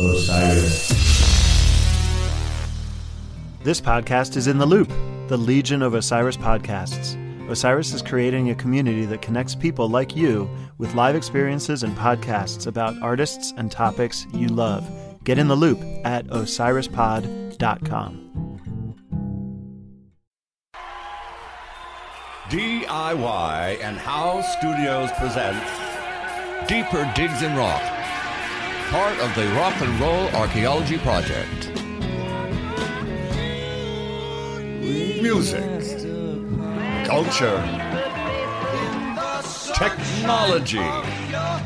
Osiris. This podcast is in the loop, the Legion of Osiris podcasts. Osiris is creating a community that connects people like you with live experiences and podcasts about artists and topics you love. Get in the loop at osirispod.com. DIY and How Studios presents Deeper Digs in Rock, part of the Rock and Roll Archaeology Project. Music, culture, technology,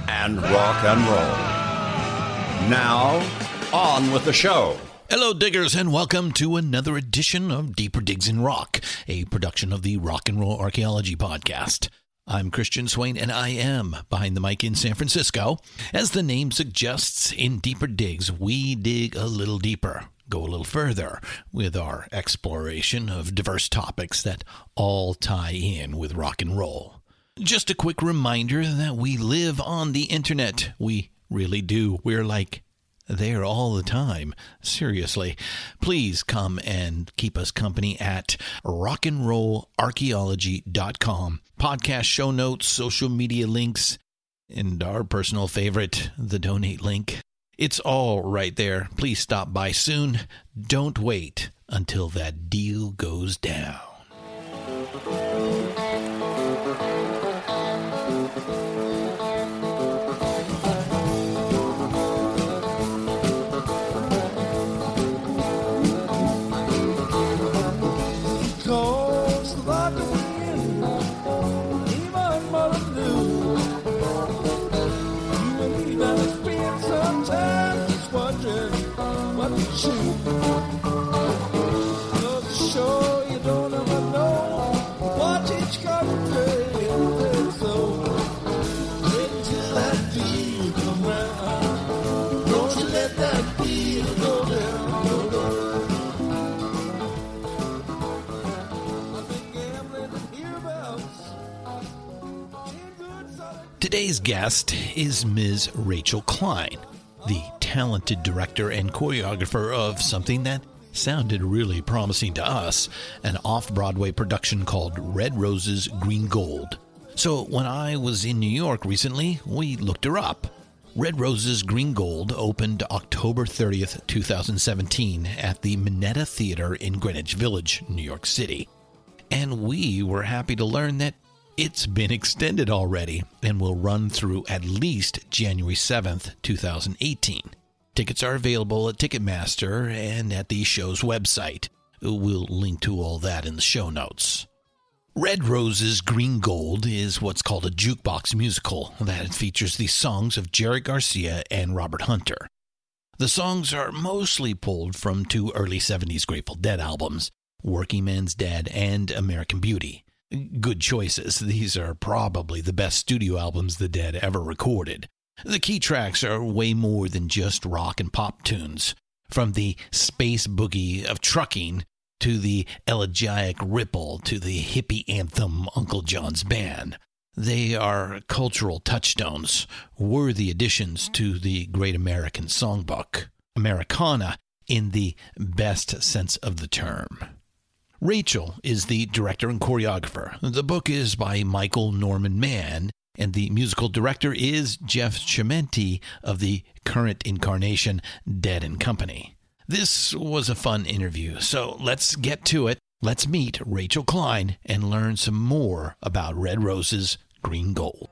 and rock and roll. Now, on with the show. Hello, diggers, and welcome to another edition of Deeper Digs in Rock, a production of the Rock and Roll Archaeology Podcast. I'm Christian Swain, and I am behind the mic in San Francisco. As the name suggests, in Deeper Digs, we dig a little deeper, go a little further with our exploration of diverse topics that all tie in with rock and roll. Just a quick reminder that we live on the internet. We really do. We're like there all the time. Seriously. Please come and keep us company at rockandrollarchaeology.com. Podcast show notes, social media links, and our personal favorite, the donate link. It's all right there. Please stop by soon. Don't wait until that deal goes down. Guest is Ms. Rachel Klein, the talented director and choreographer of something that sounded really promising to us an off Broadway production called Red Roses Green Gold. So when I was in New York recently, we looked her up. Red Roses Green Gold opened October 30th, 2017 at the Minetta Theater in Greenwich Village, New York City. And we were happy to learn that it's been extended already and will run through at least January 7th, 2018. Tickets are available at Ticketmaster and at the show's website. We'll link to all that in the show notes. Red Roses Green Gold is what's called a jukebox musical that features the songs of Jerry Garcia and Robert Hunter. The songs are mostly pulled from two early 70s Grateful Dead albums, Workingman's Dead and American Beauty. Good choices. These are probably the best studio albums the Dead ever recorded. The key tracks are way more than just rock and pop tunes. From the space boogie of trucking to the elegiac ripple to the hippie anthem Uncle John's Band. They are cultural touchstones, worthy additions to the Great American Songbook, Americana in the best sense of the term. Rachel is the director and choreographer. The book is by Michael Norman Mann, and the musical director is Jeff Chimenti of the current incarnation Dead and Company. This was a fun interview, so let's get to it. Let's meet Rachel Klein and learn some more about Red Roses Green Gold.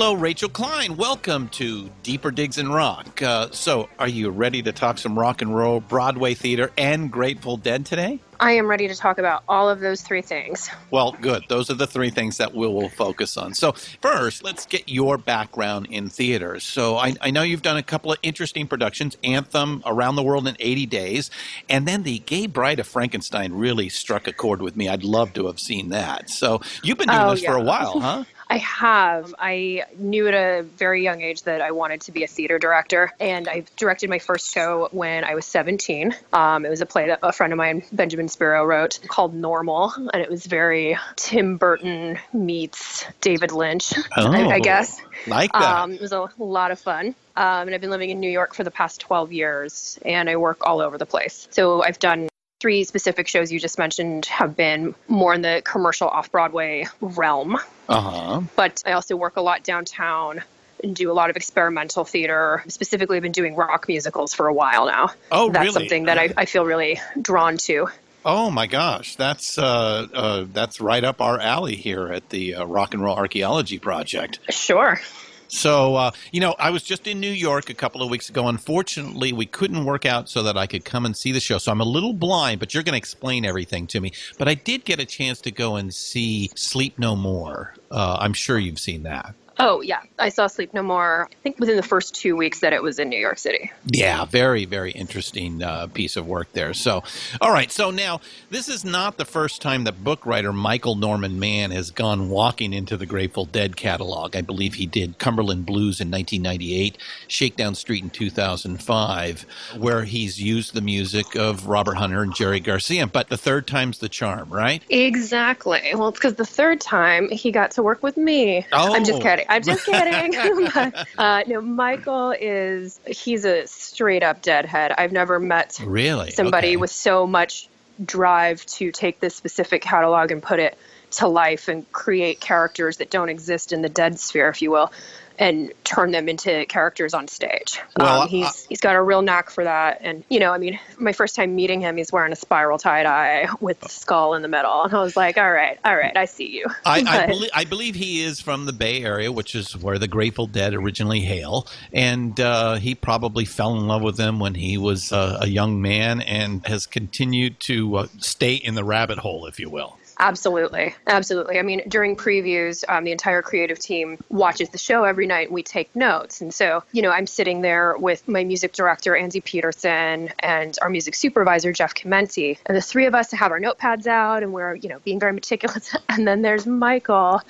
Hello, Rachel Klein. Welcome to Deeper Digs in Rock. Uh, so, are you ready to talk some rock and roll, Broadway theater, and Grateful Dead today? I am ready to talk about all of those three things. Well, good. Those are the three things that we will focus on. So, first, let's get your background in theater. So, I, I know you've done a couple of interesting productions Anthem, Around the World in 80 Days, and then The Gay Bride of Frankenstein really struck a chord with me. I'd love to have seen that. So, you've been doing Oh, this for a while, huh? I have. I knew at a very young age that I wanted to be a theater director, and I directed my first show when I was 17. Um, it was a play that a friend of mine, Benjamin Spiro, wrote called Normal, and it was very Tim Burton meets David Lynch, I, I Oh, guess. Like that. Um, it was a lot of fun. Um, and I've been living in New York for the past 12 years, and I work all over the place. So I've done three specific shows you just mentioned have been more in the commercial off Broadway realm Uh huh. but I also work a lot downtown and do a lot of experimental theater. Specifically, I've been doing rock musicals for a while now. Oh, That's really? something that I, I feel really drawn to. Oh my gosh, that's uh, uh, that's right up our alley here at the uh, Rock and Roll Archaeology Project. Sure. So, uh, you know, I was just in New York a couple of weeks ago. Unfortunately, we couldn't work out so that I could come and see the show. So I'm a little blind, but you're going to explain everything to me. But I did get a chance to go and see Sleep No More. Uh, I'm sure you've seen that. Oh, yeah. I saw Sleep No More, I think within the first two weeks that it was in New York City. Yeah, very, very interesting uh, piece of work there. So, all right. So now, this is not the first time that book writer Michael Norman Mann has gone walking into the Grateful Dead catalog. I believe he did Cumberland Blues in 1998, Shakedown Street in 2005, where he's used the music of Robert Hunter and Jerry Garcia. But the third time's the charm, right? Exactly. Well, it's because the third time he got to work with me. Oh. I'm just Oh. kidding. I'm just kidding. but, uh, no, Michael is, he's a straight up deadhead. I've never met Really? somebody Okay. with so much drive to take this specific catalog and put it to life and create characters that don't exist in the dead sphere, if you will, and turn them into characters on stage. Well, um, he's he's got a real knack for that. And you know, I mean, my first time meeting him, he's wearing a spiral tie dye with the skull in the middle, and I was like, all right, all right, I see you. I, I, But- belie- I believe he is from the Bay Area, which is where the Grateful Dead originally hail. And uh, he probably fell in love with them when he was uh, a young man and has continued to uh, stay in the rabbit hole, if you will. Absolutely. Absolutely. I mean, during previews, um, the entire creative team watches the show every night and we take notes. And so, you know, I'm sitting there with my music director, Andy Peterson, and our music supervisor, Jeff Chimenti. And the three of us have our notepads out and we're, you know, being very meticulous. And then there's Michael,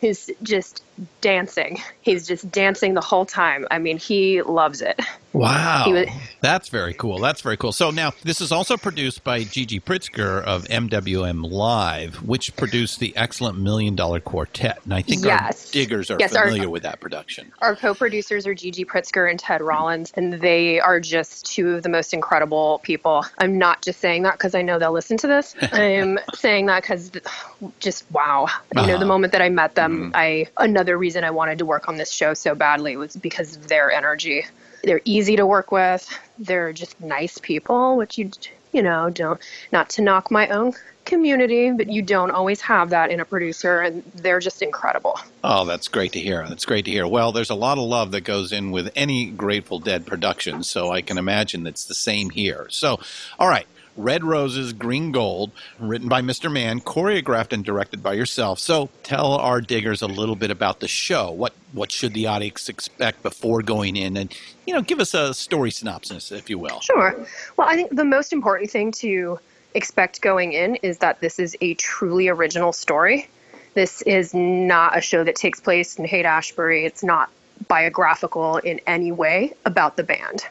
who's just dancing. He's just dancing the whole time. I mean, he loves it. Wow. Was- That's very cool. That's very cool. So now, this is also produced by Gigi Pritzker of MWM Live, which produced the excellent Million Dollar Quartet. And I think Yes. our diggers are Yes, our- familiar with that production. Our co-producers are Gigi Pritzker and Ted Rollins, and they are just two of the most incredible people. I'm not just saying that because I know they'll listen to this. I'm saying that because just wow. You know, Uh-huh. the moment that I met them, I another reason I wanted to work on this show so badly was because of their energy. They're easy to work with. They're just nice people, which you you know don't not to knock my own community, but you don't always have that in a producer, and they're just incredible. Oh, that's great to hear. That's great to hear. Well, there's a lot of love that goes in with any Grateful Dead production, so I can imagine it's the same here. So, all right. Red Roses, Green Gold, written by Mr. Mann, choreographed and directed by yourself. So, tell our diggers a little bit about the show. What what should the audience expect before going in, and you know, give us a story synopsis, if you will. Sure. Well, I think the most important thing to expect going in is that this is a truly original story. This is not a show that takes place in Haight Ashbury. It's not biographical in any way about the band.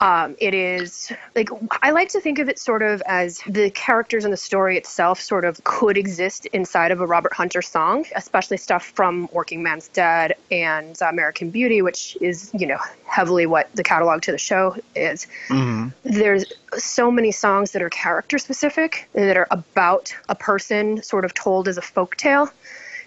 Um, it is like I like to think of it sort of as the characters and the story itself sort of could exist inside of a Robert Hunter song, especially stuff from Workingman's Dead and American Beauty, which is you know heavily what the catalog to the show is. There's so many songs that are character specific that are about a person, sort of told as a folk tale.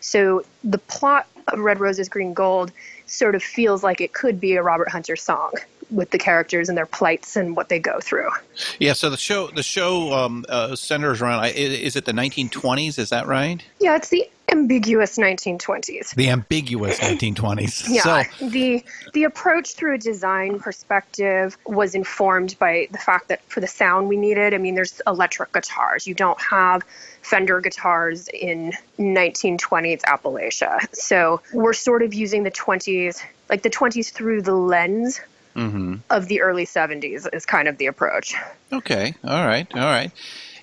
So the plot of Red Roses, Green Gold sort of feels like it could be a Robert Hunter song with the characters and their plights and what they go through. Yeah. So the show the show um, uh, centers around. Is it the 1920s? Is that right? Yeah, it's the ambiguous 1920s. The ambiguous 1920s. Yeah, So, the the approach through a design perspective was informed by the fact that for the sound we needed, I mean, there's electric guitars. You don't have Fender guitars in 1920s Appalachia, so we're sort of using the 20s, like the 20s through the lens mm-hmm. of the early 70s is kind of the approach. okay, all right, all right.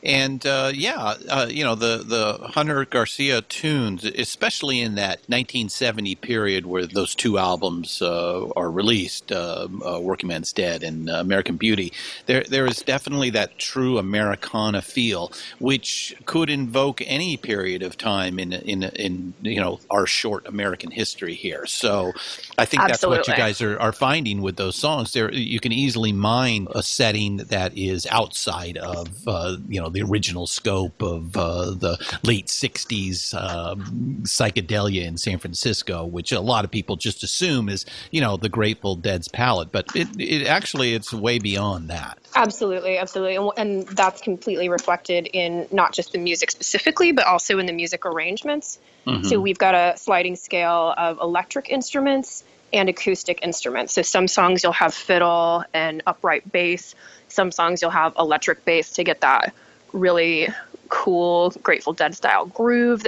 And uh, yeah, uh, you know the the Hunter Garcia tunes, especially in that 1970 period where those two albums uh, are released, uh, uh, "Workingman's Dead" and uh, "American Beauty." There there is definitely that true Americana feel, which could invoke any period of time in in in you know our short American history here. So I think that's what you guys are, are finding with those songs. There you can easily mine a setting that is outside of uh, you know the original scope of uh, the late '60s um, psychedelia in San Francisco, which a lot of people just assume is you know the Grateful Dead's palette, but it, it actually it's way beyond that. Absolutely, absolutely. And, and that's completely reflected in not just the music specifically, but also in the music arrangements. So we've got a sliding scale of electric instruments and acoustic instruments. So some songs you'll have fiddle and upright bass, some songs you'll have electric bass to get that really cool Grateful Dead style groove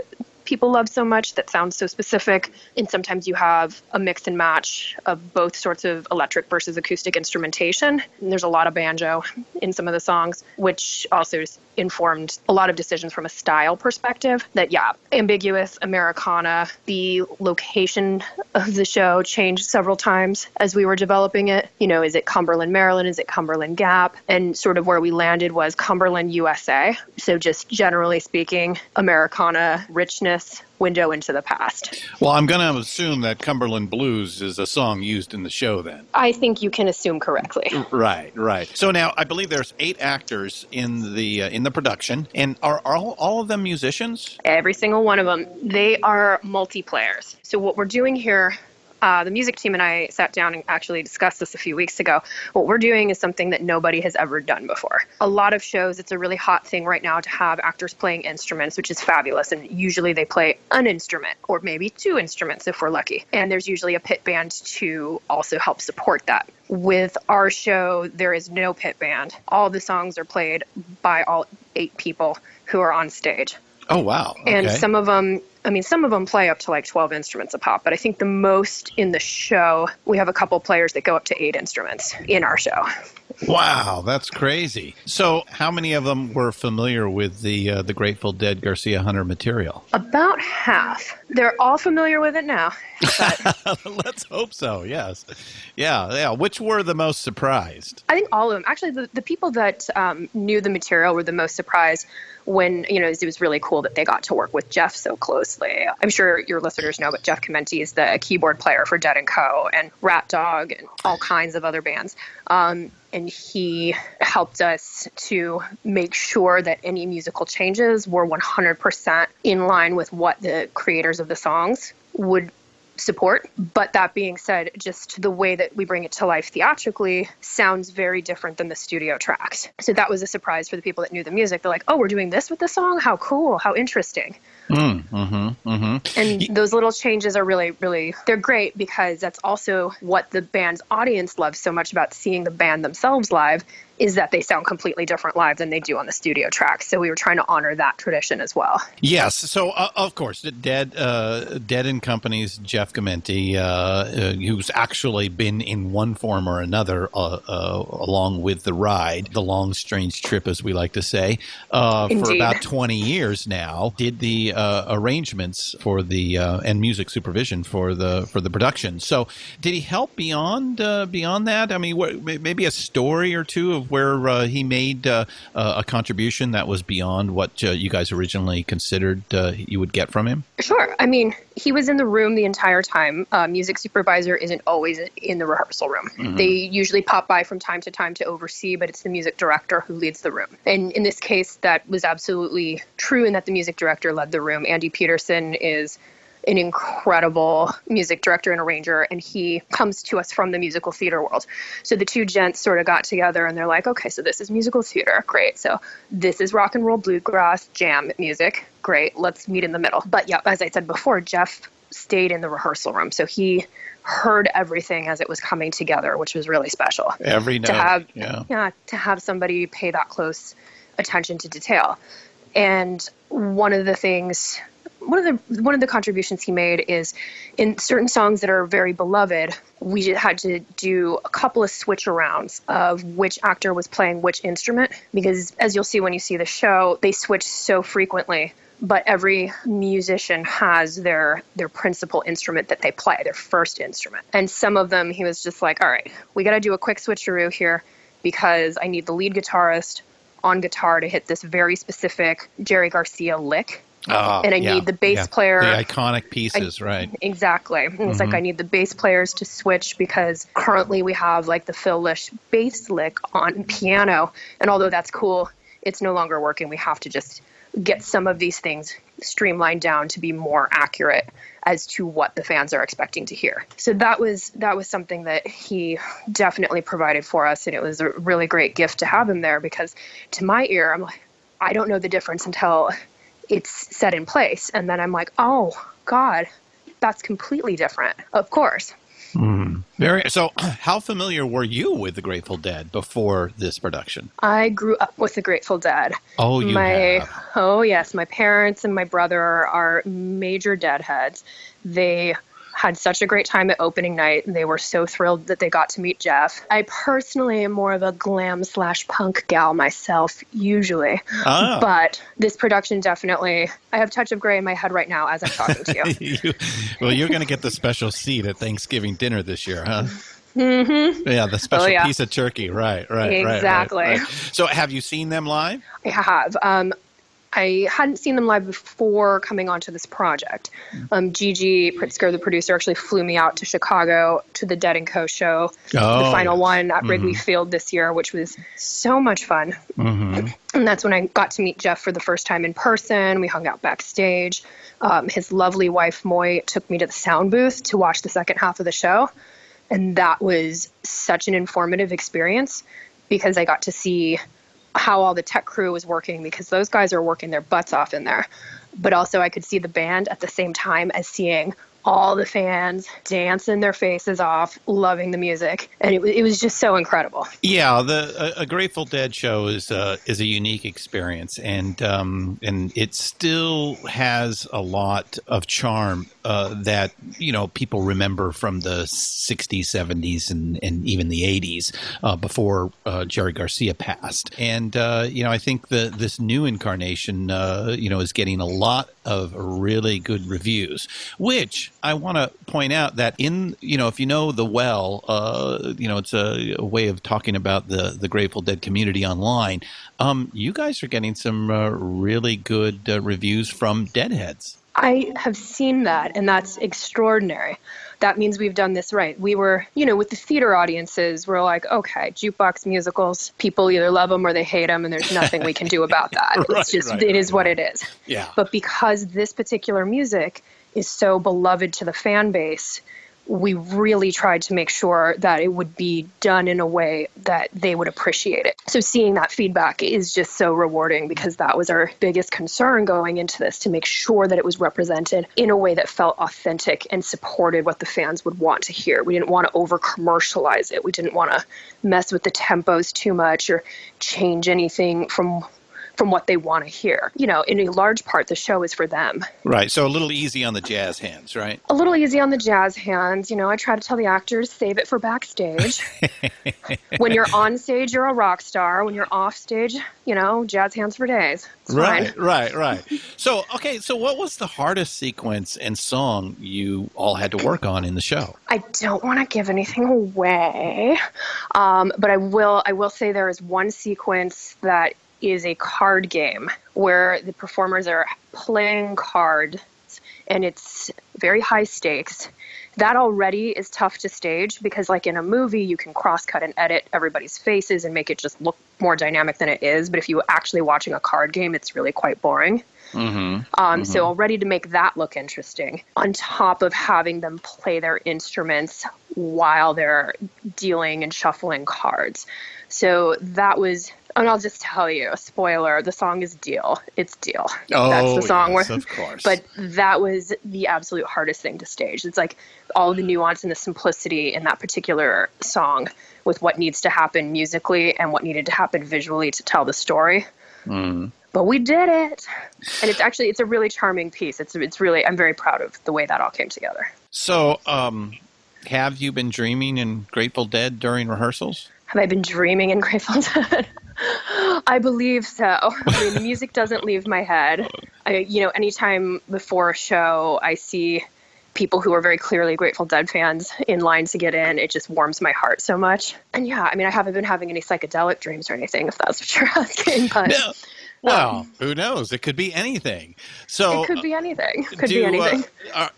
people love so much that sounds so specific. And sometimes you have a mix and match of both sorts of electric versus acoustic instrumentation. And there's a lot of banjo in some of the songs, which also informed a lot of decisions from a style perspective. That, yeah, ambiguous Americana. The location of the show changed several times as we were developing it. You know, is it Cumberland, Maryland? Is it Cumberland Gap? And sort of where we landed was Cumberland, USA. So, just generally speaking, Americana richness, window into the past. Well, I'm going to assume that Cumberland Blues is a song used in the show then. I think you can assume correctly. Right, right. So now I believe there's eight actors in the uh, in the production, and are, are all, all of them musicians? Every single one of them. They are multiplayers. So what we're doing here, uh, the music team and I sat down and actually discussed this a few weeks ago. What we're doing is something that nobody has ever done before. A lot of shows, it's a really hot thing right now to have actors playing instruments, which is fabulous. And usually they play an instrument or maybe two instruments if we're lucky. And there's usually a pit band to also help support that. With our show, there is no pit band. All the songs are played by all eight people who are on stage Oh wow! Okay. and some of them i mean some of them play up to like 12 instruments a pop but i think the most in the show we have a couple players that go up to eight instruments in our show wow, that's crazy. So, how many of them were familiar with the uh, the Grateful Dead Garcia Hunter material? about half they're all familiar with it now but Let's hope so. Yes, yeah, yeah. Which were the most surprised? i think all of them actually the, the people that um, knew the material were the most surprised when you know it was really cool that they got to work with jeff so closely. I'm sure your listeners know but jeff Chimenti is the keyboard player for dead and co and RatDog and all kinds of other bands. Um, and he helped us to make sure that any musical changes were 100% in line with what the creators of the songs would support. But that being said, just the way that we bring it to life theatrically sounds very different than the studio tracks. So that was a surprise for the people that knew the music. They're like, oh, we're doing this with the song? How cool, how interesting. Mm, mm-hmm, mm-hmm. And those little changes are really, really, they're great because that's also what the band's audience loves so much about seeing the band themselves live is that they sound completely different live than they do on the studio tracks. So we were trying to honor that tradition as well. Yes. So, uh, of course, Dead, uh, Dead and Company's Jeff Chimenti, uh, uh, who's actually been in one form or another uh, uh, along with the ride, the long, strange trip, as we like to say, uh, for about 20 years now, did the uh, arrangements for the uh, and music supervision for the for the production. So, did he help beyond uh, beyond that? I mean, what, maybe a story or two of where uh, he made uh, uh, a contribution that was beyond what uh, you guys originally considered uh, you would get from him. Sure. I mean, he was in the room the entire time. Uh, music supervisor isn't always in the rehearsal room. They usually pop by from time to time to oversee, but it's the music director who leads the room. And in this case, that was absolutely true in that the music director led the room. Andy Peterson is an incredible music director and arranger, and he comes to us from the musical theater world. So the two gents sort of got together and they're like, okay, so this is musical theater. Great. So this is rock and roll bluegrass jam music. great. Let's meet in the middle. But yeah, as I said before, Jeff stayed in the rehearsal room. So he heard everything as it was coming together, which was really special. Every note. To have yeah. yeah, to have somebody pay that close attention to detail. And one of the things one of the one of the contributions he made is in certain songs that are very beloved, we had to do a couple of switch arounds of which actor was playing which instrument because as you'll see when you see the show, they switch so frequently but every musician has their their principal instrument that they play, their first instrument. And some of them he was just like, "All right, we got to do a quick switcheroo here because I need the lead guitarist on guitar to hit this very specific Jerry Garcia lick." Oh, and I yeah, need the bass yeah. player. The iconic pieces, right? Exactly. And It's like mm-hmm. I need the bass players to switch because currently we have like the Phil Lesh bass lick on piano, and although that's cool, it's no longer working. We have to just get some of these things streamlined down to be more accurate as to what the fans are expecting to hear. So that was that was something that he definitely provided for us and it was a really great gift to have him there because to my ear I'm like I don't know the difference until it's set in place and then I'm like, "Oh god, that's completely different." Of course. Mm-hmm. Very. So, how familiar were you with the Grateful Dead before this production? I grew up with the Grateful Dead. Oh, you my have. oh yes, my parents and my brother are major Deadheads. They had such a great time at opening night, and they were so thrilled that they got to meet Jeff. I personally am more of a glam slash punk gal myself, usually, Ah. but this production definitely. I have touch of gray in my head right now as I'm talking to you. You- well, you're going to get the special seat at Thanksgiving dinner this year, huh? Mm-hmm. Yeah, the special Oh, yeah. piece of turkey. Right, right, right, right, Exactly. right. So, have you seen them live? I have. Um, I hadn't seen them live before coming onto this project. Um, Gigi Pritzker, the producer, actually flew me out to Chicago to the Dead and Co. show, the Oh, final yes. one at Wrigley Field this year, which was so much fun. And that's when I got to meet Jeff for the first time in person. We hung out backstage. Um, his lovely wife, Moy, took me to the sound booth to watch the second half of the show. And that was such an informative experience because I got to see how all the tech crew was working because those guys are working their butts off in there. But also, I could see the band at the same time as seeing all the fans dancing their faces off, loving the music, and it, it was just so incredible. Yeah, the a, a Grateful Dead show is uh, is a unique experience, and um, and it still has a lot of charm uh, that you know people remember from the '60s, '70s, and and even the '80s uh, before uh, Jerry Garcia passed. And uh, you know, I think the this new incarnation, uh, you know, is getting a lot of really good reviews, which I want to point out that in you know if you know the well, you know it's a, a way of talking about the the Grateful Dead community online. Um, you guys are getting some really good reviews from Deadheads. I have seen that, and that's extraordinary. That means we've done this right. We were, you know, with the theater audiences, we're like, okay, jukebox musicals, people either love them or they hate them, and there's nothing we can do about that. Right, it's just, right, it is what it is. Yeah. But because this particular music is so beloved to the fan base, we really tried to make sure that it would be done in a way that they would appreciate it. So seeing that feedback is just so rewarding because that was our biggest concern going into this to make sure that it was represented in a way that felt authentic and supported what the fans would want to hear. We didn't want to over commercialize it. We didn't want to mess with the tempos too much or change anything from from what they want to hear. You know, in a large part the show is for them Right. So a little easy on the jazz hands, right? a little easy on the jazz hands. You know, I try to tell the actors save it for backstage. when you're on stage, you're a rock star. When you're off stage, you know, jazz hands for days. It's Right, fine. right, right. So, okay, so what was the hardest sequence and song you all had to work on in the show? I don't want to give anything away, um, but I will. I will say there is one sequence that is a card game where the performers are playing cards, and it's very high stakes. That already is tough to stage because, like in a movie, you can cross cut and edit everybody's faces and make it just look more dynamic than it is. But if you are actually watching a card game, it's really quite boring. Um, So already to make that look interesting, on top of having them play their instruments while they're dealing and shuffling cards. So that was And I'll just tell you, spoiler, the song is Deal. It's Deal. Oh, That's the song yes, where of course. But that was the absolute hardest thing to stage. It's like all the nuance and the simplicity in that particular song with what needs to happen musically and what needed to happen visually to tell the story. Mm. But we did it. And it's actually it's a really charming piece. It's it's really I'm very proud of the way that all came together. So, um, have you been dreaming in Grateful Dead during rehearsals? Have I been dreaming in Grateful Dead? I believe so. I mean, the music doesn't leave my head. I, you know, anytime before a show, I see people who are very clearly Grateful Dead fans in line to get in. It just warms my heart so much. And yeah, I mean, I haven't been having any psychedelic dreams or anything, if that's what you're asking. But No. Well, who knows? It could be anything. So, it could be anything. Could do, be uh, anything. are-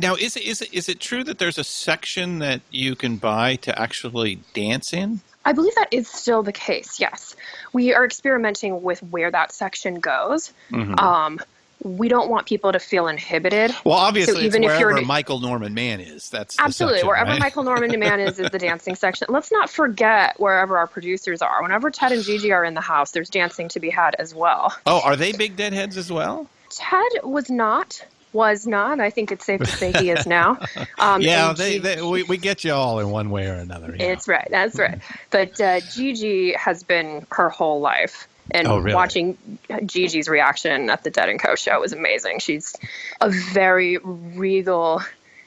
now, is it, is it is it true that there's a section that you can buy to actually dance in? I believe that is still the case. Yes, we are experimenting with where that section goes. Mm-hmm. Um, we don't want people to feel inhibited. Well, obviously, it's even if you're- wherever Michael Norman Mann is. That's Absolutely, section, wherever right? Michael Norman Mann is is the dancing section. Let's not forget wherever our producers are. Whenever Ted and Gigi are in the house, there's dancing to be had as well. Oh, are they big deadheads as well? Ted was not. Was not. I think it's safe to say he is now. Um, yeah, they, they we, we get you all in one way or another. yeah. It's right. That's right. But uh, Gigi has been her whole life. And Oh, really? watching Gigi's reaction at the Dead and Co show was amazing. She's a very regal,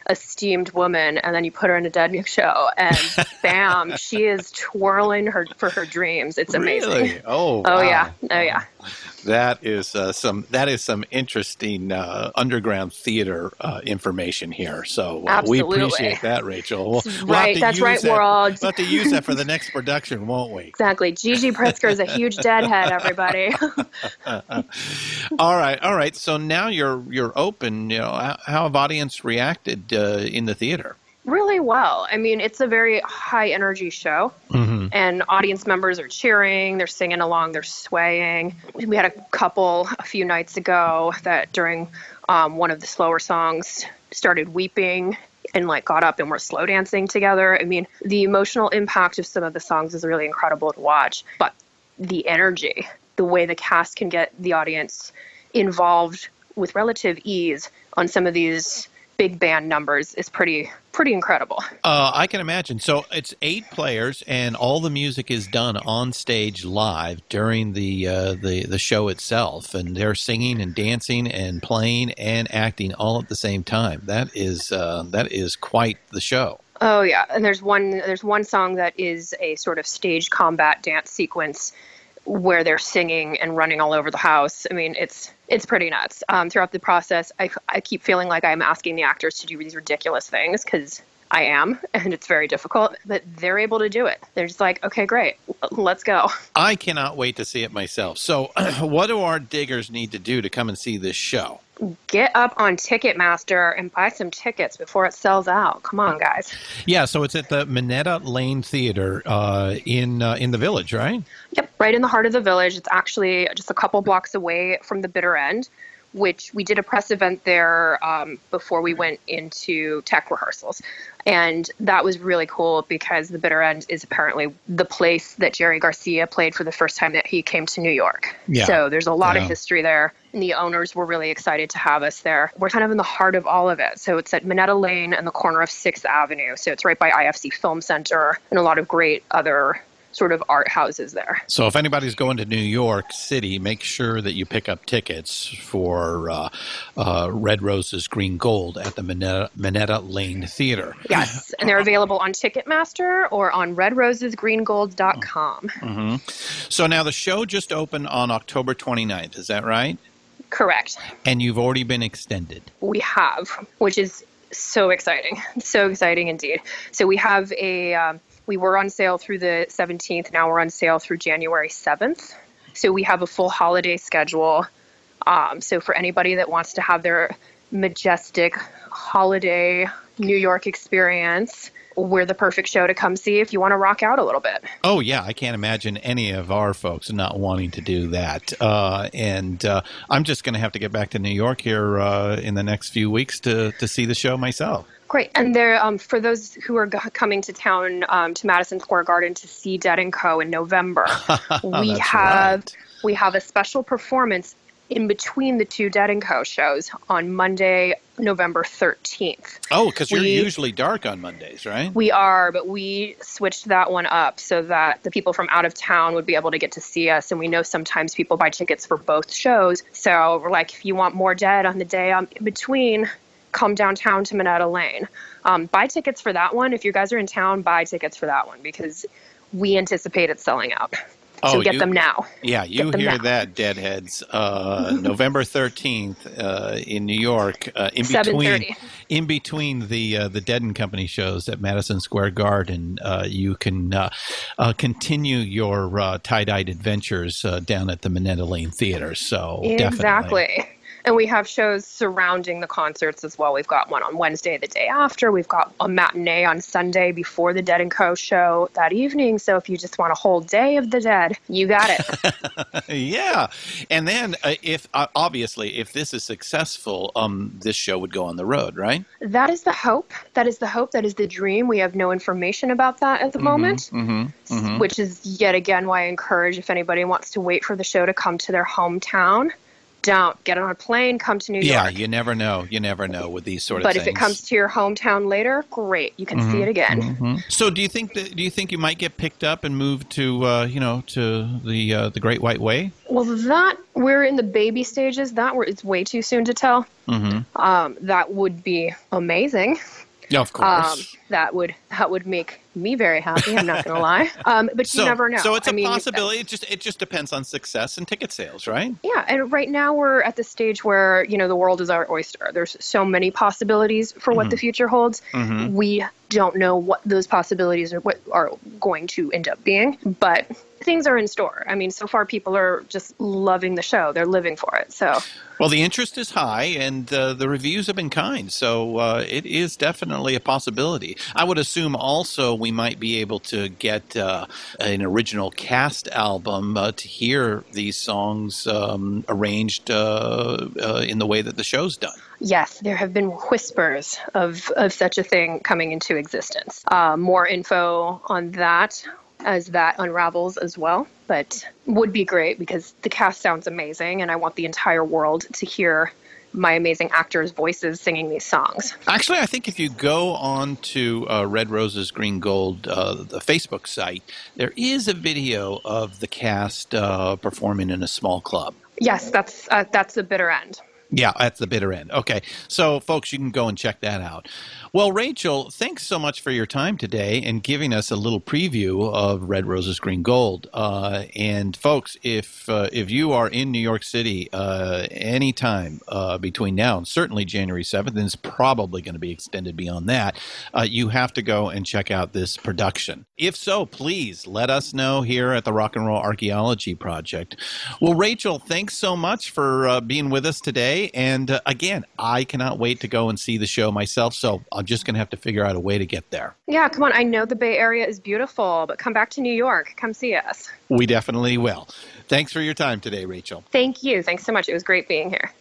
esteemed woman, and then you put her in a Dead and show, and bam, she is twirling her for her dreams. It's amazing. Really? Oh, Oh wow. yeah, oh yeah. That is uh, some that is some interesting uh, underground theater uh, information here. So uh, we appreciate that, Rachel. We'll, we'll right, that's right, that- world. We'll have to use that for the next production, won't we? Exactly. Gigi Pritzker is a huge deadhead. Everybody. All right, all right. So now you're you're open. You know, how, how have audience reacted uh, in the theater? Really well. I mean, it's a very high energy show, and audience members are cheering, they're singing along, they're swaying. We had a couple a few nights ago that during um, one of the slower songs started weeping and like got up and were slow dancing together. I mean, the emotional impact of some of the songs is really incredible to watch, but the energy, the way the cast can get the audience involved with relative ease on some of these big band numbers is pretty pretty incredible. Uh, I can imagine. So it's eight players, and all the music is done on stage live during the uh, the the show itself, and they're singing and dancing and playing and acting all at the same time. That is uh, that is quite the show. Oh yeah, and there's one there's one song that is a sort of stage combat dance sequence where they're singing and running all over the house. I mean, it's it's pretty nuts. Um, throughout the process, I I keep feeling like I'm asking the actors to do these ridiculous things because I am, and it's very difficult. But they're able to do it. They're just like, okay, great, let's go. I cannot wait to see it myself. So, what do our diggers need to do to come and see this show? Get up on Ticketmaster and buy some tickets before it sells out. Come on, guys. Yeah, so it's at the Minetta Lane Theater uh, in uh, in the village, right? Yep, right in the heart of the village. It's actually just a couple blocks away from the bitter end, which we did a press event there um, before we went into tech rehearsals. And that was really cool because the bitter end is apparently the place that Jerry Garcia played for the first time that he came to New York. Yeah. So there's a lot Yeah. of history there. And the owners were really excited to have us there. We're kind of in the heart of all of it. So it's at Minetta Lane and the corner of 6th Avenue. So it's right by IFC Film Center and a lot of great other sort of art houses there. So if anybody's going to New York City, make sure that you pick up tickets for uh, uh, Red Roses Green Gold at the Minetta, Minetta Lane Theater. Yes, and they're available on Ticketmaster or on redrosesgreengold.com. So now the show just opened on October 29th, is that right? Correct. And you've already been extended. We have, which is so exciting, so exciting indeed. So we have a, um, we were on sale through the 17th. Now we're on sale through January 7th. So we have a full holiday schedule. Um, so for anybody that wants to have their majestic holiday New York experience, we're the perfect show to come see if you want to rock out a little bit. Oh yeah, I can't imagine any of our folks not wanting to do that. Uh, and uh, I'm just going to have to get back to New York here uh, in the next few weeks to to see the show myself. Great. And there, um, for those who are g- coming to town um, to Madison Square Garden to see Dead and Co. in November, we have right. we have a special performance in between the two Dead and Co. shows on Monday, November 13th. Oh, because you're usually dark on Mondays, right? We are, but we switched that one up so that the people from out of town would be able to get to see us. And we know sometimes people buy tickets for both shows. So we're like, if you want more Dead on the day um, in between, come downtown to Minetta Lane. Um, buy tickets for that one. If you guys are in town, buy tickets for that one because we anticipate it selling out. So Oh, get you- them now. Yeah, you hear now. that, Deadheads. Uh, November thirteenth uh, in New York, uh, in between in between the uh, the Dead and Company shows at Madison Square Garden, uh, you can uh, uh, continue your uh, tie dyed adventures uh, down at the Minetta Lane Theater. So definitely. And we have shows surrounding the concerts as well. We've got one on Wednesday, the day after. We've got a matinee on Sunday before the Dead and Co. show that evening. So if you just want a whole day of the Dead, you got it. yeah, and then uh, if uh, obviously if this is successful, um, this show would go on the road, right? that is the hope. That is the hope. That is the dream. We have no information about that at the moment, Mm-hmm. which is yet again why I encourage if anybody wants to wait for the show to come to their hometown, don't get on a plane, come to New York. Yeah, you never know. You never know with these sort of But things. if it comes to your hometown later, great. You can see it again. So, do you think that do you think you might get picked up and moved to uh, you know to the uh, the Great White Way? Well, that we're in the baby stages. That were, it's way too soon to tell. Mm-hmm. Um, that would be amazing. Yeah, of Um, that would that would make me very happy. I'm not going to lie. Um, but so, you never know. so it's a I mean, possibility. It just it just depends on success and ticket sales, right? Yeah, and right now we're at the stage where you know the world is our oyster. There's so many possibilities for what Mm-hmm. the future holds. We don't know what those possibilities are what are going to end up being, but things are in store. I mean, so far people are just loving the show. They're living for it. So Well, the interest is high, and uh, the reviews have been kind, so uh, it is definitely a possibility. I would assume also we might be able to get uh, an original cast album uh, to hear these songs um, arranged uh, uh, in the way that the show's done. Yes, there have been whispers of, of such a thing coming into existence. Uh, more info on that as that unravels as well, but would be great because the cast sounds amazing and I want the entire world to hear my amazing actors' voices singing these songs. Actually, I think if you go on to uh, Red Roses Green Gold, uh, the Facebook site, there is a video of the cast uh, performing in a small club. Yes, that's uh, that's the bitter end. Yeah, at the bitter end. Okay. So, folks, you can go and check that out. Well, Rachel, thanks so much for your time today and giving us a little preview of Red Roses Green Gold. Uh, and, folks, if uh, if you are in New York City uh, anytime uh, between now and certainly January 7th, and it's probably going to be extended beyond that, uh, you have to go and check out this production. If so, please let us know here at the Rock and Roll Archaeology Project. Well, Rachel, thanks so much for uh, being with us today. And uh, again, I cannot wait to go and see the show myself. So I'm just going to have to figure out a way to get there. Yeah, come on. I know the Bay Area is beautiful, but come back to New York. Come see us. We definitely will. Thanks for your time today, Rachel. Thank you. Thanks so much. It was great being here.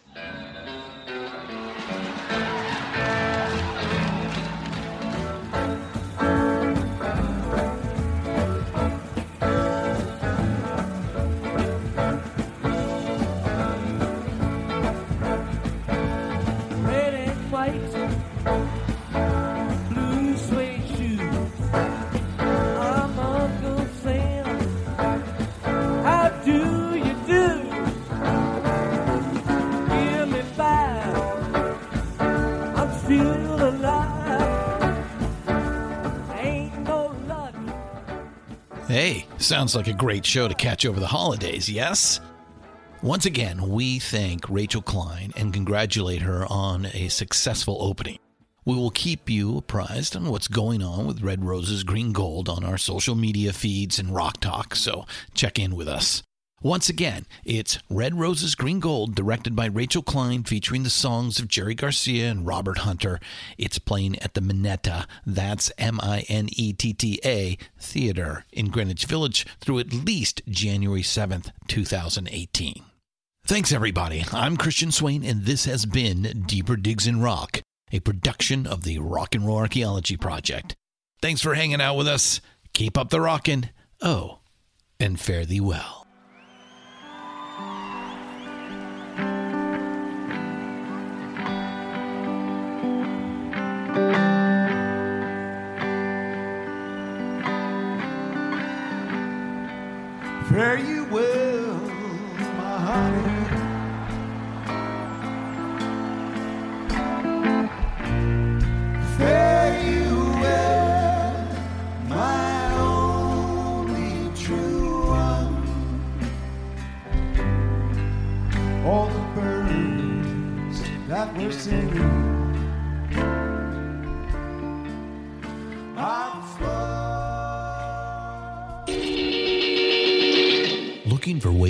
Hey, sounds like a great show to catch over the holidays, yes? Once again, we thank Rachel Klein and congratulate her on a successful opening. We will keep you apprised on what's going on with Red Roses Green Gold on our social media feeds and Rock Talk, so check in with us. Once again, it's Red Roses Green Gold, directed by Rachel Klein, featuring the songs of Jerry Garcia and Robert Hunter. It's playing at the Minetta, that's M I N E T T A, Theater in Greenwich Village through at least January 7th, 2018. Thanks, everybody. I'm Christian Swain, and this has been Deeper Digs in Rock, a production of the Rock and Roll Archaeology Project. Thanks for hanging out with us. Keep up the rockin'. Oh, and fare thee well. Fare you well,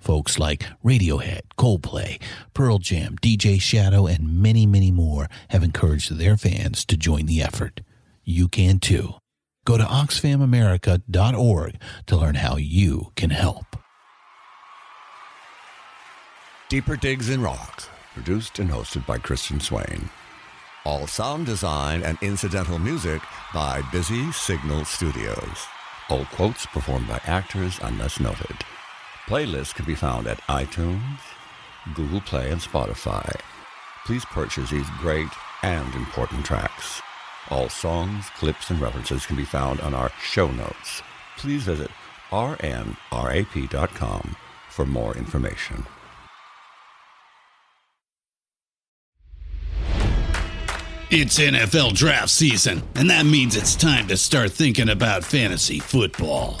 Folks like Radiohead, Coldplay, Pearl Jam, DJ Shadow, and many, many more have encouraged their fans to join the effort. You can too. Go to oxfamamerica.org to learn how you can help. Deeper Digs in Rock, produced and hosted by Christian Swain. All sound design and incidental music by Busy Signal Studios. All quotes performed by actors unless noted. Playlists can be found at iTunes, Google Play, and Spotify. Please purchase these great and important tracks. All songs, clips, and references can be found on our show notes. Please visit rnrap.com for more information. It's NFL draft season, and that means it's time to start thinking about fantasy football.